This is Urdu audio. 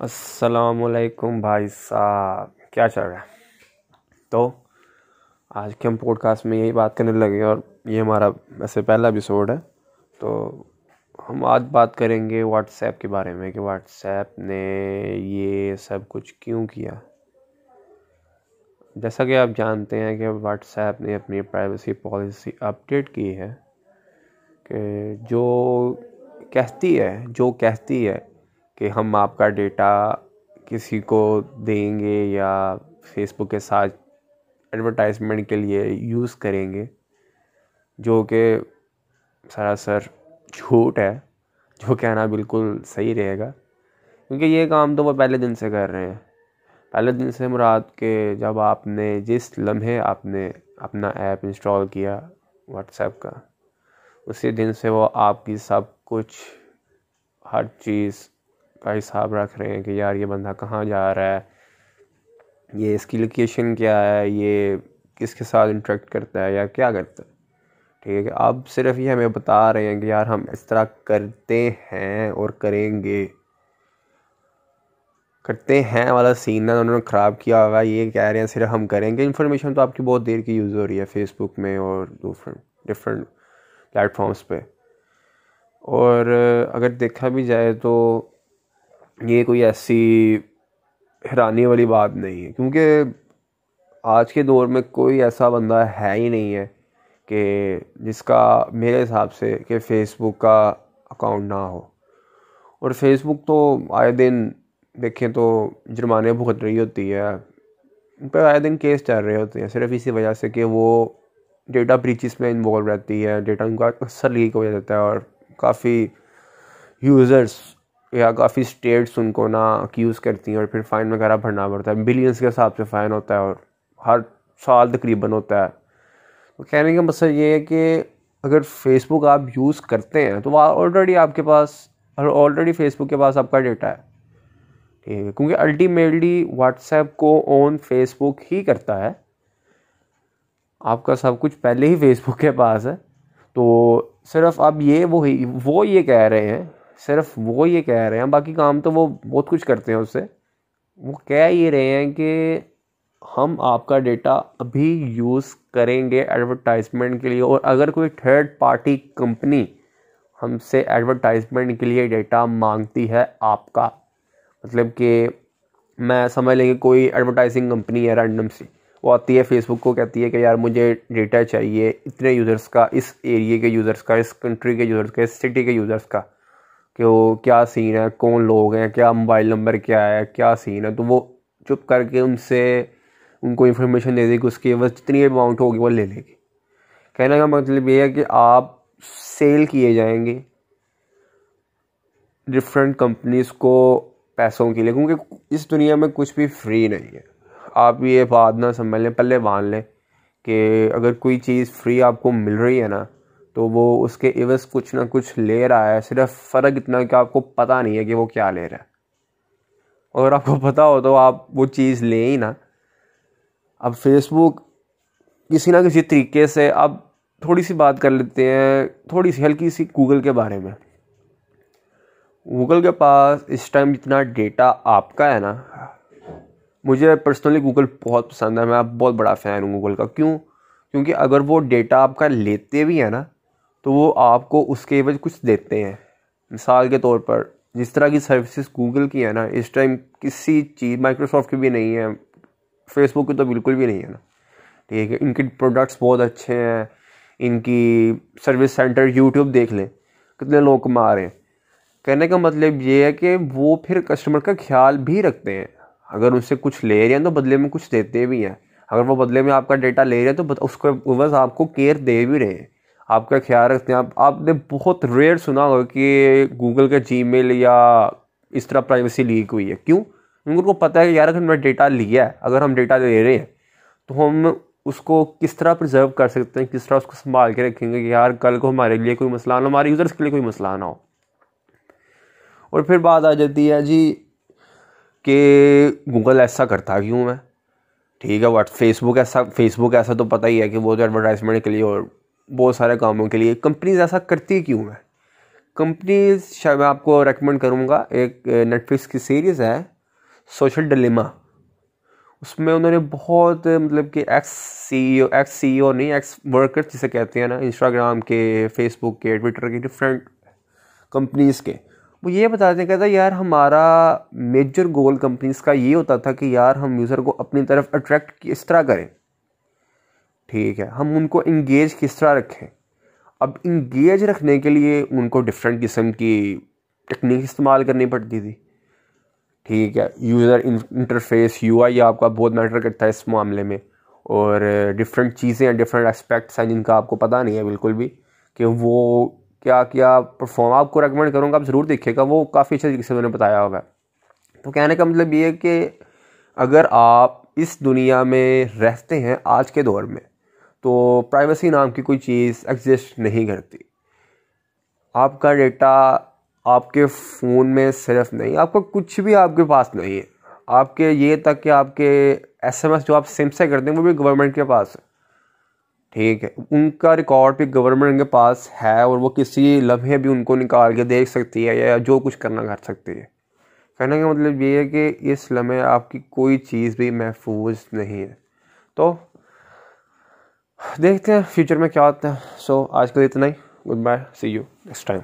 السلام علیکم بھائی صاحب، کیا چل رہا ہے؟ تو آج کے ہم پوڈ کاسٹ میں یہی بات کرنے لگے اور یہ ہمارا ویسے پہلا ایپیسوڈ ہے۔ تو ہم آج بات کریں گے واٹس ایپ کے بارے میں کہ واٹس ایپ نے یہ سب کچھ کیوں کیا؟ جیسا کہ آپ جانتے ہیں کہ واٹس ایپ نے اپنی پرائیویسی پالیسی اپڈیٹ کی ہے کہ جو کہتی ہے، جو کہتی ہے کہ ہم آپ کا ڈیٹا کسی کو دیں گے یا فیس بک کے ساتھ ایڈورٹائزمنٹ کے لیے یوز کریں گے، جو کہ سراسر جھوٹ ہے، جو کہنا بالکل صحیح رہے گا۔ کیونکہ یہ کام تو وہ پہلے دن سے کر رہے ہیں۔ پہلے دن سے مراد کہ جب آپ نے جس لمحے آپ نے اپنا ایپ انسٹال کیا واٹس ایپ کا، اسی دن سے وہ آپ کی سب کچھ، ہر چیز کا حساب رکھ رہے ہیں کہ یار یہ بندہ کہاں جا رہا ہے؟ یہ اس کی لوکیشن کیا ہے؟ یہ کس کے ساتھ انٹریکٹ کرتا ہے یا کیا کرتا ہے؟ ٹھیک ہے اب صرف یہ ہمیں بتا رہے ہیں کہ یار ہم اس طرح کرتے ہیں اور کریں گے۔ کرتے ہیں والا سین نہ انہوں نے خراب کیا ہوا یہ کہہ رہے ہیں صرف ہم کریں گے۔ انفارمیشن تو آپ کی بہت دیر کی یوز ہو رہی ہے فیس بک میں اور دوسرے ڈفرینٹ پلیٹفارمس پہ۔ اور اگر دیکھا بھی جائے تو یہ کوئی ایسی حیرانی والی بات نہیں ہے، کیونکہ آج کے دور میں کوئی ایسا بندہ ہے ہی نہیں ہے کہ جس کا میرے حساب سے کہ فیس بک کا اکاؤنٹ نہ ہو۔ اور فیس بک تو آئے دن دیکھیں تو جرمانے بھگت رہی ہوتی ہے، ان پہ آئے دن کیس چل رہے ہوتے ہیں، صرف اسی وجہ سے کہ وہ ڈیٹا بریچز میں انوالو رہتی ہے ڈیٹا ان کا اکثر لیک ہو جاتا ہے اور کافی یوزرس یا کافی اسٹیٹس ان کو نہ اکیوز کرتی ہیں اور پھر فائن وغیرہ بھرنا پڑتا ہے۔ بلینس کے حساب سے فائن ہوتا ہے اور ہر سال تقریباً ہوتا ہے۔ تو کہنے کا مقصد یہ ہے کہ اگر فیس بک آپ یوز کرتے ہیں تو وہ آلریڈی آپ کے پاس آلریڈی فیس بک کے پاس آپ کا ڈیٹا ہے۔ ٹھیک ہے کیونکہ الٹیمیٹلی واٹس ایپ کو آن فیس بک ہی کرتا ہے۔ آپ کا سب کچھ پہلے ہی فیس بک کے پاس ہے۔ تو صرف اب یہ وہی وہ یہ کہہ رہے ہیں صرف وہ یہ کہہ رہے ہیں، باقی کام تو وہ بہت کچھ کرتے ہیں اس سے۔ وہ کہہ یہ رہے ہیں کہ ہم آپ کا ڈیٹا ابھی یوز کریں گے ایڈورٹائزمنٹ کے لیے، اور اگر کوئی تھرڈ پارٹی کمپنی ہم سے ایڈورٹائزمنٹ کے لیے ڈیٹا مانگتی ہے آپ کا مطلب کہ میں سمجھ لیں گے کوئی ایڈورٹائزنگ کمپنی ہے رینڈم سی، وہ آتی ہے فیس بک کو، کہتی ہے کہ یار مجھے ڈیٹا چاہیے اتنے یوزرس کا، اس ایریے کے یوزرس کا، اس کنٹری کے یوزرس کا، اس سٹی کے یوزرس کا۔ کہ وہ کیا سین ہے، کون لوگ ہیں، کیا موبائل نمبر کیا ہے، کیا سین ہے؟ تو وہ چپ کر کے ان سے ان کو انفارمیشن دے دے گی اس کی بس جتنی اماؤنٹ ہوگی وہ لے لے گی۔ کہنے کا مطلب یہ ہے کہ آپ سیل کیے جائیں گے ڈفرینٹ کمپنیز کو پیسوں کے لیے، کیونکہ اس دنیا میں کچھ بھی فری نہیں ہے۔ آپ یہ بات نہ سمجھ لیں، پہلے مان لیں کہ اگر کوئی چیز فری آپ کو مل رہی ہے نا تو وہ اس کے عوض کچھ نہ کچھ لے رہا ہے۔ صرف فرق اتنا کہ آپ کو پتہ نہیں ہے کہ وہ کیا لے رہا ہے۔ اگر آپ کو پتہ ہو تو آپ وہ چیز لیں ہی نا اب فیس بک کسی نہ کسی طریقے سے اب تھوڑی سی بات کر لیتے ہیں، تھوڑی سی ہلکی سی گوگل کے بارے میں۔ گوگل کے پاس اس ٹائم جتنا ڈیٹا آپ کا ہے نا، مجھے پرسنلی گوگل بہت پسند ہے۔ میں بہت بڑا فین ہوں گوگل کا۔ کیوں؟ کیونکہ اگر وہ ڈیٹا آپ کا لیتے بھی ہیں نا تو وہ آپ کو اس کے عوض کچھ دیتے ہیں۔ مثال کے طور پر جس طرح کی سروسز گوگل کی ہیں نا، اس ٹائم کسی چیز مائکروسافٹ کی بھی نہیں ہے فیس بک کی تو بالکل بھی نہیں ہے نا۔ ٹھیک ہے، ان کے پروڈکٹس بہت اچھے ہیں، ان کی سروس سینٹر یوٹیوب دیکھ لیں، کتنے لوگ کما رہے ہیں۔ کہنے کا مطلب یہ ہے کہ وہ پھر کسٹمر کا خیال بھی رکھتے ہیں۔ اگر ان سے کچھ لے رہے ہیں تو بدلے میں کچھ دیتے بھی ہیں۔ اگر وہ بدلے میں آپ کا ڈیٹا لے رہے ہیں تو اس کو بس آپ کو کیئر دے بھی رہے ہیں۔ آپ کا خیال رکھتے ہیں۔ آپ آپ نے بہت ریئر سنا ہوگا کہ گوگل کا جی میل یا اس طرح پرائیویسی لیک ہوئی ہے۔ کیوں؟ ان کو پتہ ہے کہ یار اگر ہم نے ڈیٹا لیا ہے، اگر ہم ڈیٹا لے رہے ہیں، تو ہم اس کو کس طرح پرزرو کر سکتے ہیں، کس طرح اس کو سنبھال کے رکھیں گے کہ یار کل کو ہمارے لیے کوئی مسئلہ نہ ہمارے یوزرس کے لیے کوئی مسئلہ نہ ہو۔ اور پھر بات آ جاتی ہے جی کہ گوگل ایسا کرتا کیوں ہے؟ ٹھیک ہے واٹ فیس بک ایسا فیس بک ایسا تو پتہ ہی ہے کہ وہ تو ایڈورٹائزمنٹ کے لیے اور بہت سارے کاموں کے لیے۔ کمپنیز ایسا کرتی کیوں ہے کمپنیز شاید میں آپ کو ریکمنڈ کروں گا، ایک نیٹ فلکس کی سیریز ہے سوشل ڈلیما اس میں انہوں نے بہت مطلب کہ ایکس سی او ایکس سی او نہیں ایکس ورکر جسے کہتے ہیں نا انسٹاگرام کے فیس بک کے ٹویٹر کے ڈفرینٹ کمپنیز کے۔ وہ یہ بتاتے ہیں کہتا یار ہمارا میجر گول کمپنیز کا یہ ہوتا تھا کہ یار ہم یوزر کو اپنی طرف اٹریکٹ کس طرح کریں۔ ٹھیک ہے۔ ہم ان کو انگیج کس طرح رکھیں؟ اب انگیج رکھنے کے لیے ان کو ڈفرینٹ قسم کی ٹیکنیک استعمال کرنی پڑتی تھی۔ ٹھیک ہے۔ یوزر انٹرفیس یو آئی آپ کا بہت میٹر کرتا ہے اس معاملے میں۔ اور ڈفرینٹ چیزیں ہیں ڈفرینٹ اسپیکٹس ہیں جن کا آپ کو پتہ نہیں ہے بالکل بھی کہ وہ کیا کیا پرفارم آپ کو ریکمنڈ کروں گا، آپ ضرور دیکھے گا۔ وہ کافی اچھے طریقے سے میں نے بتایا ہوگا۔ تو کہنے کا مطلب یہ ہے کہ اگر آپ اس دنیا میں رہتے ہیں آج کے دور میں تو پرائیویسی نام کی کوئی چیز ایگزسٹ نہیں کرتی۔ آپ کا ڈیٹا آپ کے فون میں صرف نہیں، آپ کا کچھ بھی آپ کے پاس نہیں ہے۔ آپ کے یہ تک کہ آپ کے ایس ایم ایس جو آپ سم سے کرتے ہیں، وہ بھی گورنمنٹ کے پاس ہے۔ ٹھیک ہے، ان کا ریکارڈ بھی گورنمنٹ کے پاس ہے اور وہ کسی لمحے بھی ان کو نکال کے دیکھ سکتی ہے یا جو کچھ کرنا کر سکتی ہے۔ کہنے کا مطلب یہ ہے کہ اس لمحے آپ کی کوئی چیز بھی محفوظ نہیں ہے۔ تو دیکھتے ہیں فیوچر میں کیا ہوتا ہے سو آج کل اتنا ہی. Goodbye see you next time